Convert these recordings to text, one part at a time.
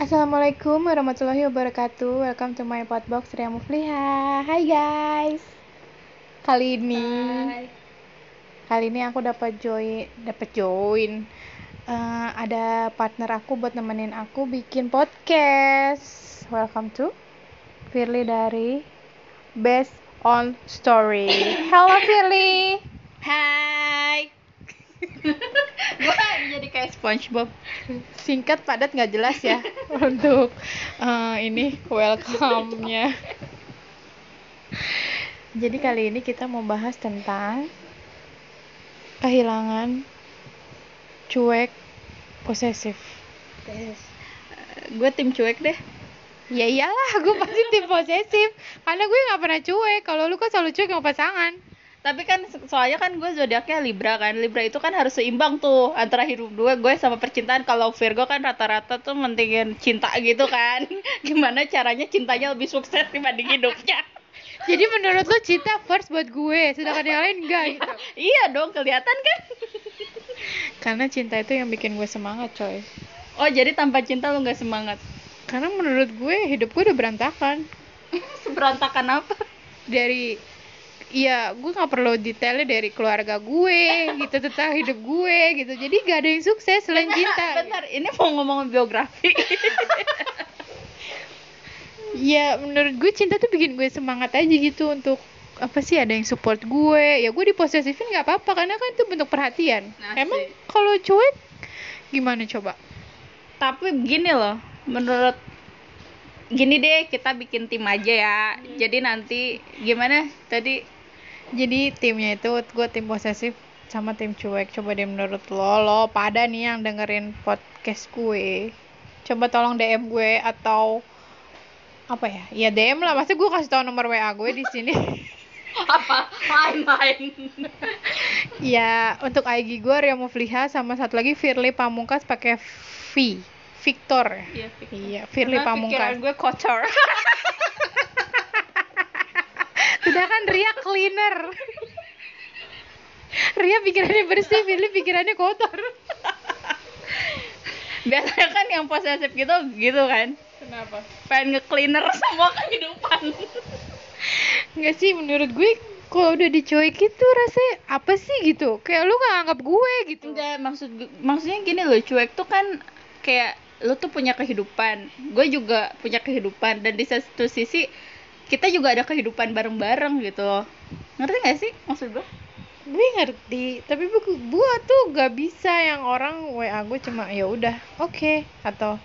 Assalamualaikum warahmatullahi wabarakatuh. Welcome to my podbox Ria Mufliha. Hai guys. Kali ini kali ini aku dapat join dapat join Eh, ada partner aku buat nemenin aku bikin podcast. Welcome to Firly dari Best on Story. Halo Firly. Hai. Gue jadi kayak SpongeBob. Singkat padat nggak jelas ya untuk eh, ini welcome-nya. Jadi kali ini kita mau bahas tentang kehilangan cuek posesif. Gue tim cuek deh. Ya iyalah, gue pasti tim posesif. Karena gue nggak pernah cuek. Kalau lu kan selalu cuek sama pasangan. Tapi kan so- soalnya kan gue zodiaknya Libra kan. Libra itu kan harus seimbang tuh antara hidup gue gue sama percintaan. Kalau Virgo kan rata-rata tuh mentingin cinta gitu kan. Gimana caranya cintanya lebih sukses dibanding hidupnya? Jadi menurut lu cinta first buat gue, sedangkan yang lain enggak gitu. iya dong kelihatan kan. Karena cinta itu yang bikin gue semangat, coy. Oh jadi tanpa cinta lu nggak semangat. Karena menurut gue hidup gue udah berantakan. Seberantakan apa? Dari Iya, gue nggak perlu detailnya dari keluarga gue, gitu tentang hidup gue, gitu. Jadi gak ada yang sukses selain cinta. Bentar, ini mau ngomong biografi. Ya, menurut gue cinta tuh bikin gue semangat aja gitu untuk apa sih ada yang support gue. Ya gue diposesifin nggak apa-apa karena kan itu bentuk perhatian. Emang kalau cuek gimana coba? Tapi begini loh, menurut gini deh kita bikin tim aja ya. Jadi nanti gimana tadi? Jadi timnya itu gue tim posesif sama tim cuek. Coba deh menurut lo, lo pada nih yang dengerin podcast gue. Coba tolong DM gue atau apa ya? Ya DM lah. Masa gue kasih tau nomor WA gue di sini. Apa? Main-main. ya untuk IG gue Ria Mufliha sama satu lagi Firly Pamungkas pakai V. Victor ya. Iya. Iya, Firly Pamungkas. gue kotor. Sedangkan Ria cleaner. Ria pikirannya bersih, Firly pikirannya kotor. Biasanya kan yang posesif gitu gitu kan. Kenapa? Pengen nge-cleaner semua kehidupan. Enggak sih menurut gue kalau udah dicuek itu rasanya apa sih gitu kayak lu gak anggap gue gitu Enggak, maksud maksudnya gini loh, cuek tuh kan kayak lu tuh punya kehidupan. Gue juga punya kehidupan dan di satu sisi kita juga ada kehidupan bareng-bareng gitu loh. Ngerti gak sih maksud gue? gue ngerti tapi gue, gue tuh gak bisa yang orang wa gue cuma ya udah oke atau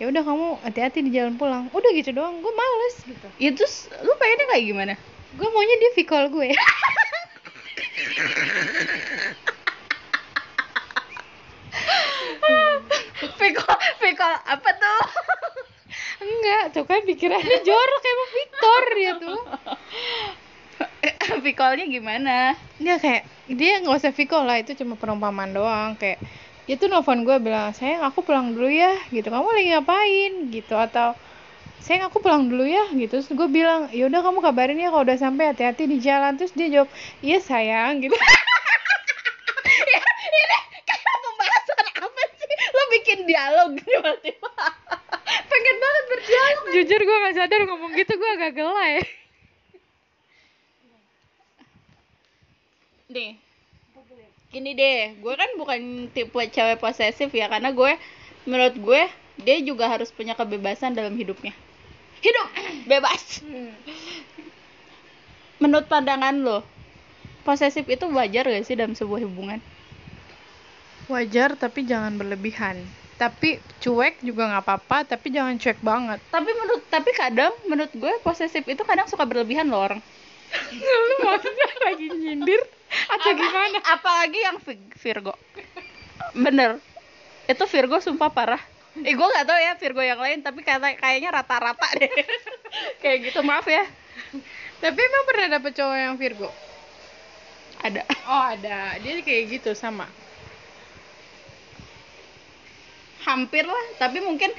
ya udah kamu hati-hati di jalan pulang udah gitu doang gue males gitu Ya terus lu pengennya kayak gimana? gue maunya dia vicol gue Pikol, pikol apa tuh? enggak tuh kan pikirannya jorok emang Victor ya tuh. Pikolnya gimana? dia kayak dia nggak usah vicol lah itu cuma perumpamaan doang kayak dia tuh nelfon gue bilang sayang aku pulang dulu ya gitu. Kamu lagi ngapain? gitu. Atau sayang aku pulang dulu ya gitu. Terus gue bilang yaudah kamu kabarin ya kalau udah sampai hati-hati di jalan. Terus dia jawab iya sayang gitu ya, ini kayak pembahasan apa sih? Lo bikin dialog tiba-tiba. Pengen banget berdialog. Jujur gue nggak sadar ngomong gitu gue agak gelai Nih. Gini deh, gue kan bukan tipe cewek posesif ya karena gue menurut gue dia juga harus punya kebebasan dalam hidupnya. Hidup bebas. Menurut pandangan lo, posesif itu wajar gak sih dalam sebuah hubungan? wajar tapi jangan berlebihan tapi cuek juga nggak apa-apa tapi jangan cuek banget Tapi menurut tapi kadang menurut gue posesif itu kadang suka berlebihan loh orang. lu maksudnya lagi nyindir atau Apa- gimana Apalagi yang Vi- Virgo. Bener. Itu Virgo sumpah parah. Eh gue gak tau ya Virgo yang lain tapi kata kayaknya rata-rata deh. Kayak gitu maaf ya. tapi emang pernah dapet cowok yang Virgo Ada. oh ada dia kayak gitu sama Hampir lah, tapi mungkin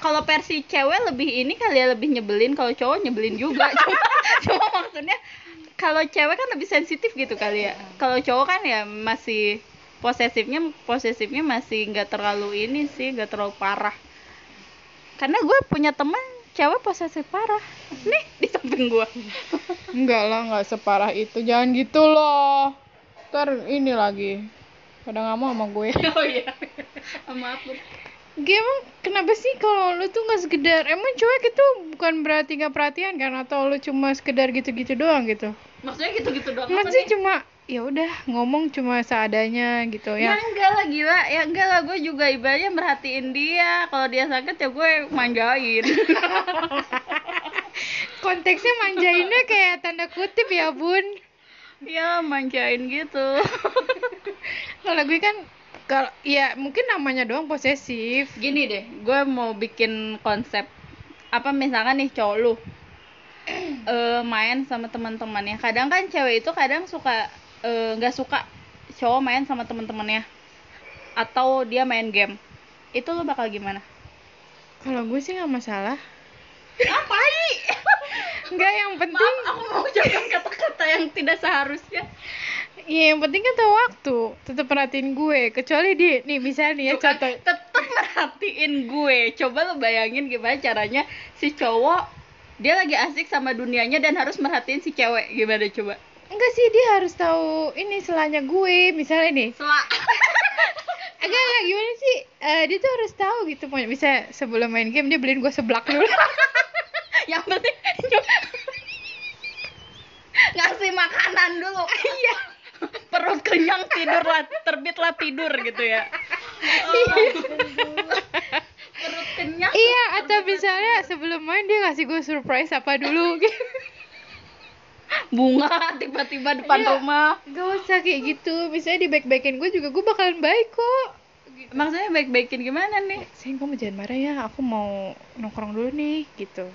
kalau versi cewek lebih ini kali ya lebih nyebelin. Kalau cowok nyebelin juga. Cuma, cuma maksudnya kalau cewek kan lebih sensitif gitu kali ya. Kalau cowok kan ya masih posesifnya posesifnya masih nggak terlalu ini sih nggak terlalu parah. Karena gue punya teman cewek posesif parah. Nih di samping gue enggak lah nggak separah itu. Jangan gitu loh. Ntar ini lagi pada nggak mau sama gue. Oh iya. Maaf Bu. Gue emang kenapa sih kalau lu tuh nggak sekedar? Emang cuek itu bukan berarti nggak perhatian kan? Atau lu cuma sekedar gitu-gitu doang gitu? Maksudnya gitu-gitu doang maksudnya cuma ya udah ngomong cuma seadanya gitu Ya. Ya enggak lah gila, ya enggak lah gue juga ibaratnya merhatiin dia. Kalau dia sakit ya gue manjain. konteksnya manjainnya kayak tanda kutip ya bun. Ya manjain gitu. kalau gue kan kalau ya mungkin namanya doang posesif Gini deh, gue mau bikin konsep apa misalkan nih cowok lu eh, main sama teman-temannya. Kadang kan cewek itu kadang suka eh, nggak suka cowok main sama teman-temannya atau dia main game. Itu lu bakal gimana? kalau gue sih nggak masalah Apa nggak yang penting Maaf, aku mau ucapkan kata-kata yang tidak seharusnya. ya yang penting kan tahu waktu. Tetap perhatiin gue. Kecuali di nih misalnya nih ya contoh. tetep merhatiin gue. Coba lo bayangin gimana caranya si cowok dia lagi asik sama dunianya dan harus merhatiin si cewek. Gimana coba? Enggak sih dia harus tahu ini selanya gue. Misalnya nih. Sela enggak enggak gimana sih? Eh, dia tuh harus tahu gitu. Bisa sebelum main game dia beliin gue seblak dulu yang penting ngasih makanan dulu. Iya. Perut kenyang tidurlah terbitlah tidur gitu ya. Perut kenyang. Iya atau misalnya sebelum main dia ngasih gue surprise apa dulu? Gitu bunga tiba-tiba depan Iya. rumah. Gak usah kayak gitu. Misalnya di baik-baikin gue juga Gue bakalan baik kok. Maksudnya baik-baikin gimana nih? Sayang kamu jangan marah ya. Aku mau nongkrong dulu nih Gitu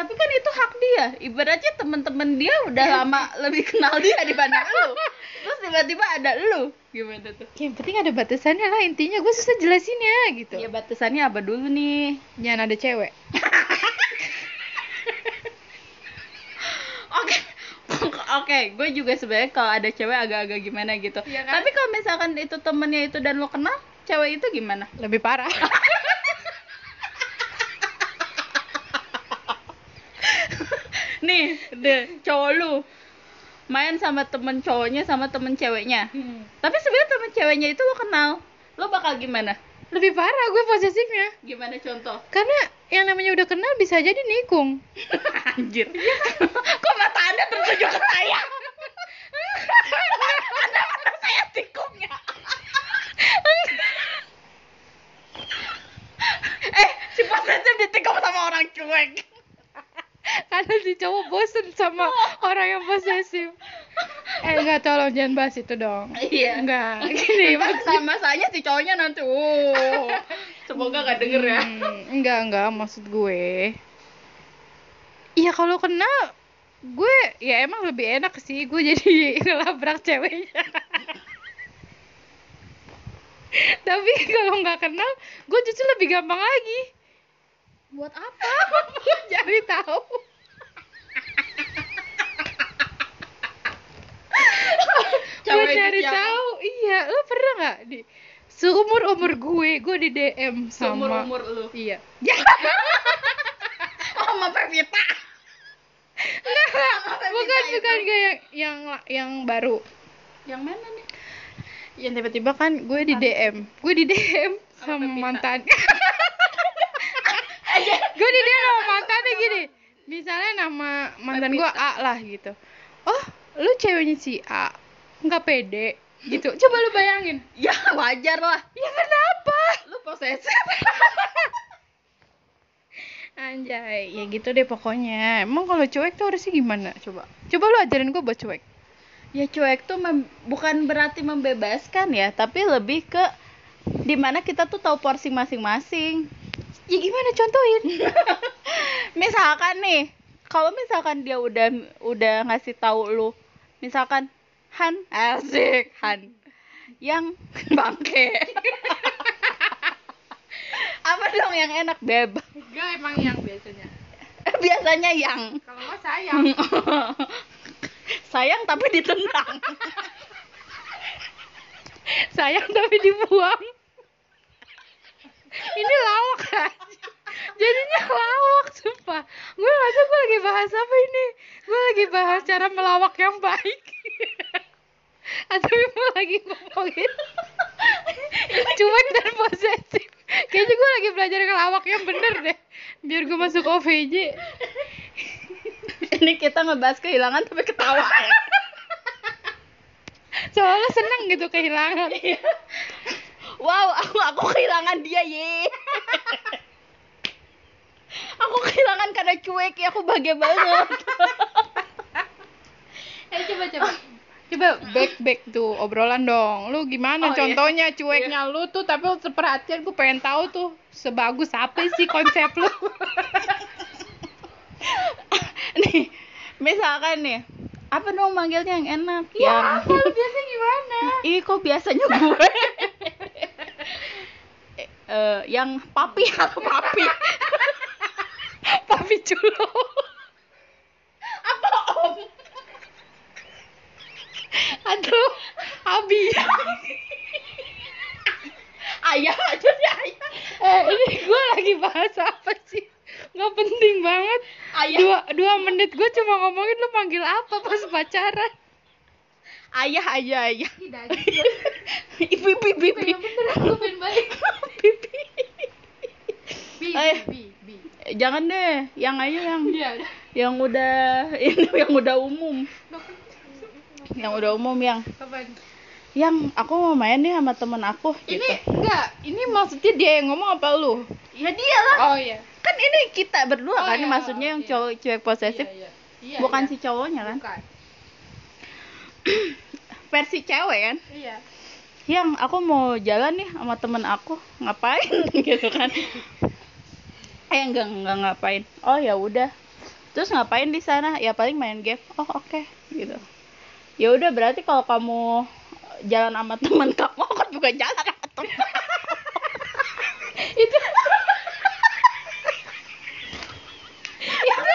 tapi kan itu hak dia. Ibaratnya temen-temen dia udah lama lebih kenal dia dibanding lu. Terus tiba-tiba ada lu. Gimana tuh? Yang penting ada batasannya lah Intinya. Gue susah jelasinnya gitu. Ya batasannya apa dulu nih? Jangan ada cewek. Oke. Oke gue juga sebenarnya kalau ada cewek agak-agak gimana gitu. Iya kan? tapi kalau misalkan itu temennya itu dan lo kenal cewek itu gimana? Lebih parah nih deh cowok lu main sama temen cowoknya sama temen ceweknya tapi sebenarnya temen ceweknya itu lo kenal lo bakal gimana Lebih parah gue posesifnya gimana contoh Karena yang namanya udah kenal bisa jadi nikung Anjir. Kok mata Anda tertuju ke saya? Anda mana saya tikung ya? eh, si posesif ditikung sama orang cuek. Karena si cowok bosen sama orang yang posesif. Eh enggak tolong jangan bahas itu dong. Iya. Enggak Gini sama masanya si cowoknya nanti, oh, semoga gak denger ya. Hmm, enggak enggak maksud gue. Iya kalau kenal gue ya emang lebih enak sih gue jadi ngelabrak ceweknya. Tapi kalau nggak kenal gue justru lebih gampang lagi Buat apa? cari tahu gue Cewek itu cari siapa? tahu iya lo pernah nggak di seumur umur gue gue di DM sama Seumur umur lu. iya Oh, sama Pevita. Enggak, bukan bukan gak yang yang yang baru Yang mana nih? yang tiba-tiba kan gue di DM gue di DM Sama mantan gue di DM sama mantannya gini misalnya nama mantan gue A lah gitu. Oh lu ceweknya si A nggak pede gitu. Coba lu bayangin. Ya wajar lah. ya kenapa? Lu posesif. anjay ya gitu deh pokoknya. Emang kalau cuek tuh harusnya gimana? Coba. Coba lu ajarin gue buat cuek. Ya cuek tuh mem- bukan berarti membebaskan ya tapi lebih ke di mana kita tuh tahu porsi masing-masing. Ya gimana? Contohin misalkan nih kalau misalkan dia udah udah ngasih tahu lu misalkan Han asik Han yang bangke. Apa dong yang enak beb? Enggak emang yang biasanya. Biasanya yang. Kalau nggak sayang. Sayang tapi ditendang. Sayang tapi dibuang. Ini lawak aja jadinya lawak gue tahu gue lagi bahas apa ini? Gue lagi bahas cara melawak yang baik. Atau gue lagi ngomongin cuek dan posesif kayaknya gue lagi belajar ngelawak yang bener deh. Biar gue masuk OVJ ini kita ngebahas kehilangan tapi ketawa ya? Soalnya seneng gitu kehilangan. Wow aku aku kehilangan dia ye aku kehilangan karena cuek ya aku bahagia banget. Eh coba coba. Coba back back tuh obrolan dong. Lu gimana Oh, iya. contohnya cueknya lu tuh? Tapi lu perhatian gue pengen tahu tuh sebagus apa sih konsep lu? Nih misalkan nih apa dong manggilnya yang enak? Ya yang apa? Lu biasanya gimana? Ih kok biasanya gue? Eh, yang papi atau papi papi culo. Apa om? Aduh abi. Ayah aja sih ayah. Eh ini gue lagi bahas apa sih? Nggak penting banget. Ayah. Dua dua menit gue cuma ngomongin lu panggil apa pas pacaran? Ayah aja ayah. Tidak ibu ibu ibu ibu. Bener aku pengen balik. Pipi. Bi Eh. bi bi jangan deh yang aja yang iya yang udah ini yang udah umum. Yang udah umum yang yang aku mau main nih sama temen aku ini gitu. enggak ini maksudnya dia yang ngomong apa lu? Ya dia lah. Oh iya. Kan ini kita berdua Oh, kan iya, maksudnya yang iya. cowok cuek posesif. Iya, iya. Iya, bukan iya. si cowoknya kan? Bukan. Versi cewek kan? Iya. Yang aku mau jalan nih sama temen aku ngapain? Gitu kan eh enggak enggak ngapain. Oh ya udah. Terus ngapain di sana? Ya paling main game. Oh oke gitu. Ya udah berarti kalau kamu jalan sama teman kamu aku juga jalan. Sama temen itu. Itu.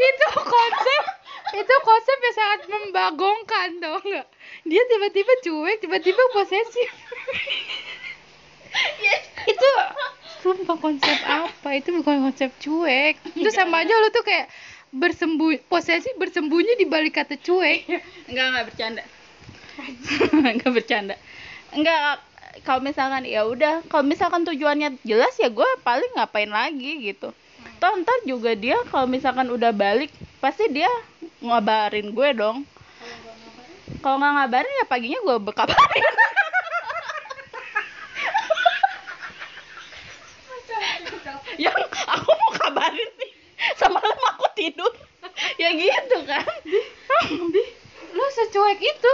Itu konsep. Itu konsep yang sangat membagongkan tau nggak? Dia tiba-tiba cuek tiba-tiba posesif. Itu sumpah konsep apa? Itu bukan konsep cuek. Itu sama aja lu tuh kayak bersembunyi posesif bersembunyi di balik kata cuek. Enggak enggak bercanda. Enggak bercanda. Enggak kalau misalkan ya udah kalau misalkan tujuannya jelas ya gue paling ngapain lagi gitu. Toh ntar juga dia kalau misalkan udah balik pasti dia ngabarin gue dong. Kalau nggak ngabarin ya paginya gue bekabarin yang aku mau kabarin nih semalam aku tidur. Ya gitu kan. Lu secuek itu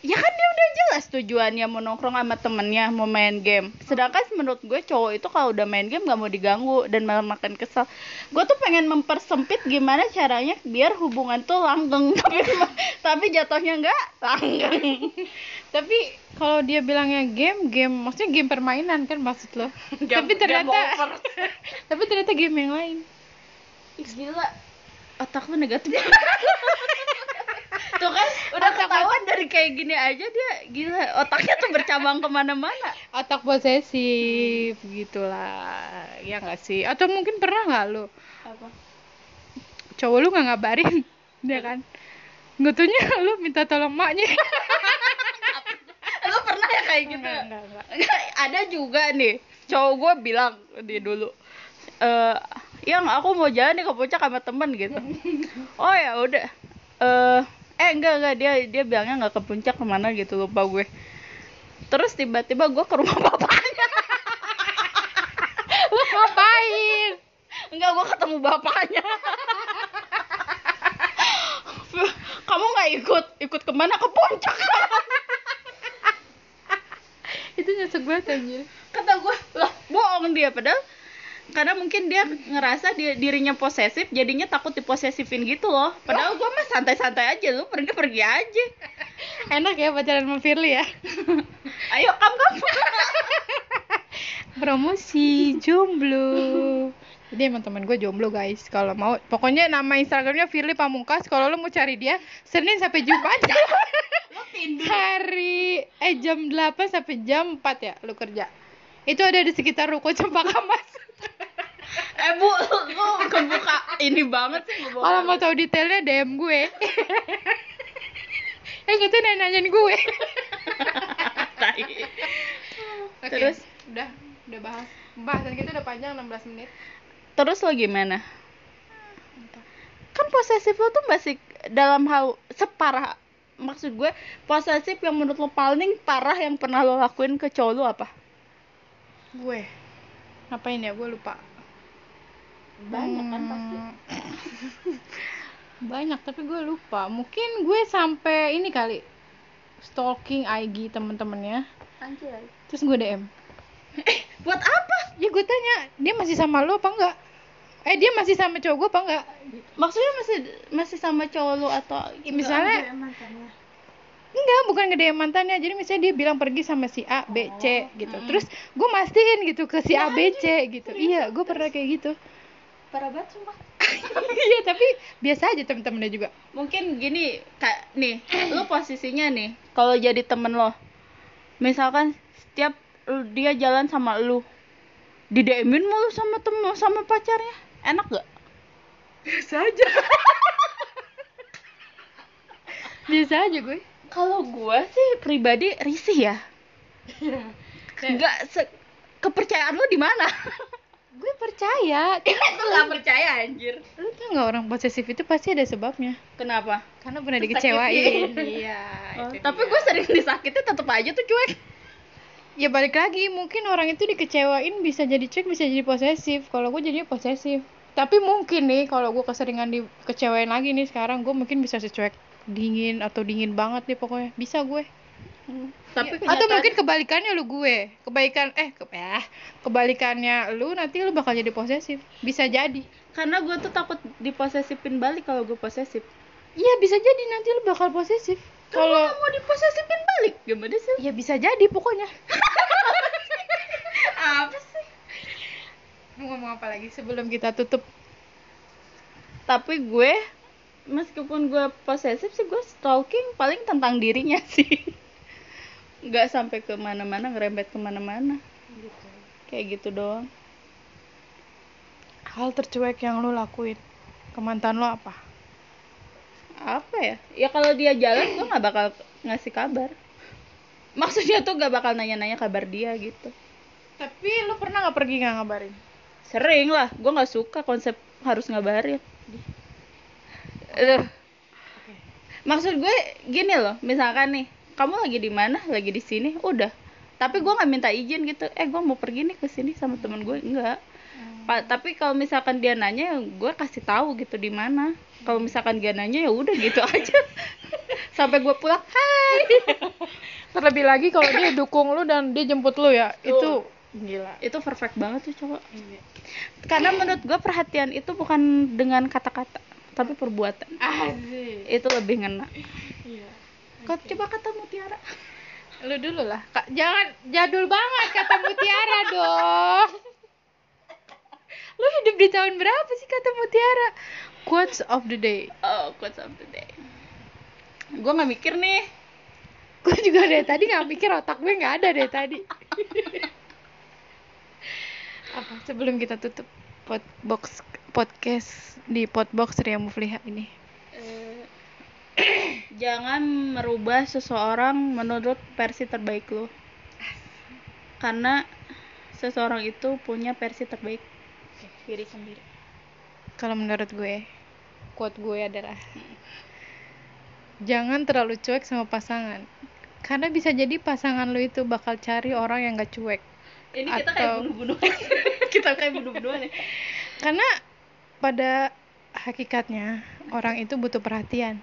ya kan dia udah jelas tujuannya mau nongkrong sama temennya mau main game. Sedangkan menurut gue cowok itu kalau udah main game nggak mau diganggu dan malah makan kesel. Gue tuh pengen mempersempit gimana caranya biar hubungan tuh langgeng. Tapi tapi jatuhnya nggak langgeng. Tapi kalau dia bilangnya game game maksudnya game permainan kan maksud lo? Tapi ternyata tapi ternyata game yang lain. Gila. Otak lu negatif tuh kan udah Otak ketahuan dari kayak gini aja dia gila otaknya tuh bercabang ke mana-mana. Otak posesif gitulah ya nggak sih? Atau mungkin pernah nggak lo apa? Cowok lu nggak ngabarin dia kan? Nggak taunya lu minta tolong maknya. Lu pernah ya kayak gitu? Enggak, enggak, enggak. Enggak, ada juga nih. Cowok gue bilang dia dulu eh yang aku mau jalan nih ke puncak sama temen gitu. Oh ya udah eh eh enggak enggak. Dia dia bilangnya nggak ke puncak ke mana gitu. Lupa gue. Terus tiba-tiba gue ke rumah bapaknya. Lu ngapain? Enggak gue ketemu bapaknya. Kamu nggak ikut ikut ke mana? Ke puncak. Itu nyesek banget anjir. Kata gue lah bohong dia. Padahal karena mungkin dia ngerasa dia dirinya posesif jadinya takut diposesifin gitu loh. Padahal gue mah santai-santai aja lu pergi pergi aja. Enak ya pacaran sama Firly ya? Ayo kam kam promosi jomblo. Jadi emang temen gue jomblo guys. Kalau mau pokoknya nama instagramnya Firly Pamungkas. Kalau lo mau cari dia Senin sampai Jumat. Hari eh jam 8 sampai jam 4 ya lu kerja. Itu ada di sekitar ruko Cempaka Mas eh bu kok kebuka ini banget sih. Kalau mau tahu detailnya DM gue. eh gitu nanyain gue. Oke, Terus? udah udah bahas. Pembahasan kita udah panjang 16 menit. terus lo gimana kan posesif lo tuh masih dalam hal separah maksud gue posesif yang menurut lo paling parah yang pernah lo lakuin ke cowok lo apa Gue. Ngapain ya? Gue lupa. Banyak kan pasti Hmm. Banyak tapi gue lupa. Mungkin gue sampai ini kali stalking IG temen-temennya. anjir Terus gue DM. buat apa Ya gue tanya, dia masih sama lo apa enggak? Eh dia masih sama cowok gue apa enggak? maksudnya masih masih sama cowok lo atau Ya, misalnya- Enggak, bukan gede mantannya. Jadi misalnya dia bilang pergi sama si A, B, C gitu. Terus gue mastiin gitu ke si A, B, C gitu. Iya, gue pernah kayak gitu. Parah banget sumpah Iya, tapi biasa aja temen-temennya juga. mungkin gini kak nih lo posisinya nih kalau jadi temen lo misalkan setiap dia jalan sama lu di DM-in mulu sama temen sama pacarnya enak gak Biasa aja. biasa aja gue. kalau gua sih pribadi risih ya nggak se- kepercayaan lo di mana gue percaya. lu nggak percaya anjir. Lu tau nggak orang posesif itu pasti ada sebabnya. kenapa? Karena pernah dikecewain. Iya. Oh, tapi gue sering disakitin tetep aja tuh cuek. Ya balik lagi mungkin orang itu dikecewain bisa jadi cuek bisa jadi posesif. Kalau gue jadinya posesif. Tapi mungkin nih kalau gue keseringan dikecewain lagi nih sekarang gue mungkin bisa secuek dingin atau dingin banget nih pokoknya. Bisa gue tapi atau kenyataan- mungkin kebalikannya lu gue. Kebaikan eh ke, eh kebalikannya lu nanti lu bakal jadi posesif. Bisa jadi. Karena gue tuh takut diposesifin balik kalau gue posesif. Iya bisa jadi nanti lu bakal posesif. Kalau kalau mau diposesifin balik? Gimana sih? Ya bisa jadi pokoknya. Apa sih? Mau ngomong apa lagi sebelum kita tutup? Tapi gue meskipun gue posesif sih gue stalking paling tentang dirinya sih nggak sampai ke mana-mana ngerembet ke mana-mana kayak gitu doang. Hal tercuek yang lu lakuin ke mantan lo apa? Apa ya? Ya kalau dia jalan gue nggak bakal ngasih kabar. Maksudnya tuh gak bakal nanya-nanya kabar dia gitu. Tapi lu pernah nggak pergi nggak ngabarin? sering lah gue nggak suka konsep harus ngabarin. Aduh. maksud gue gini loh misalkan nih kamu lagi di mana? Lagi di sini? Udah. Tapi gue nggak minta izin gitu. Eh gue mau pergi nih ke sini sama temen gue enggak Pa- tapi kalau misalkan dia nanya gue kasih tahu gitu di mana. Kalau misalkan dia nanya ya udah gitu aja. Sampai gue pulang hai. Terlebih lagi kalau dia dukung lu dan dia jemput lu ya, Tuh. itu gila. itu perfect banget tuh cowok. Karena menurut gue perhatian itu bukan dengan kata-kata tapi perbuatan. Asik. itu lebih ngena. Iya. Kau coba kata mutiara Lu dulu lah. Kak, jangan jadul banget kata mutiara dong. Lu hidup di tahun berapa sih kata mutiara? Quotes of the day. oh quotes of the day gue nggak mikir nih Gue juga dari tadi nggak mikir otak gue nggak ada dari tadi. Apa sebelum kita tutup potbox podcast di potbox Ria Mufliha ini? Jangan merubah seseorang menurut versi terbaik lo karena seseorang itu punya versi terbaik diri sendiri Kalau menurut gue, quote gue adalah jangan terlalu cuek sama pasangan. Karena bisa jadi pasangan lo itu bakal cari orang yang gak cuek. ini kita kayak Atau- bunuh-bunuhan kita kayak bunuh-bunuhan ya Karena pada hakikatnya orang itu butuh perhatian.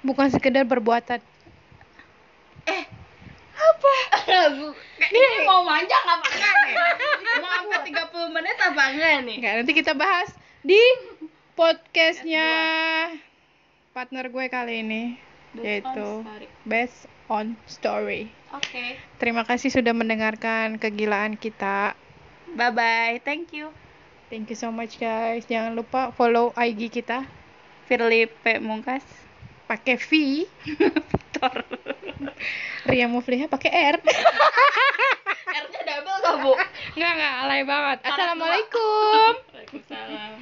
Bukan sekedar perbuatan. eh apa ini mau manja apa enggak nih mau sampai 30 menit apa enggak nih Enggak, nanti kita bahas di podcastnya partner gue kali ini Based on yaitu story. Based on Story. oke Terima kasih sudah mendengarkan kegilaan kita. bye bye thank you Thank you so much guys. Jangan lupa follow IG kita Firly P Mungkas pakai V. Victor Ria Mufliha pakai R. R-nya double kok bu? Nggak nggak alay banget. Assalamualaikum. Waalaikumsalam.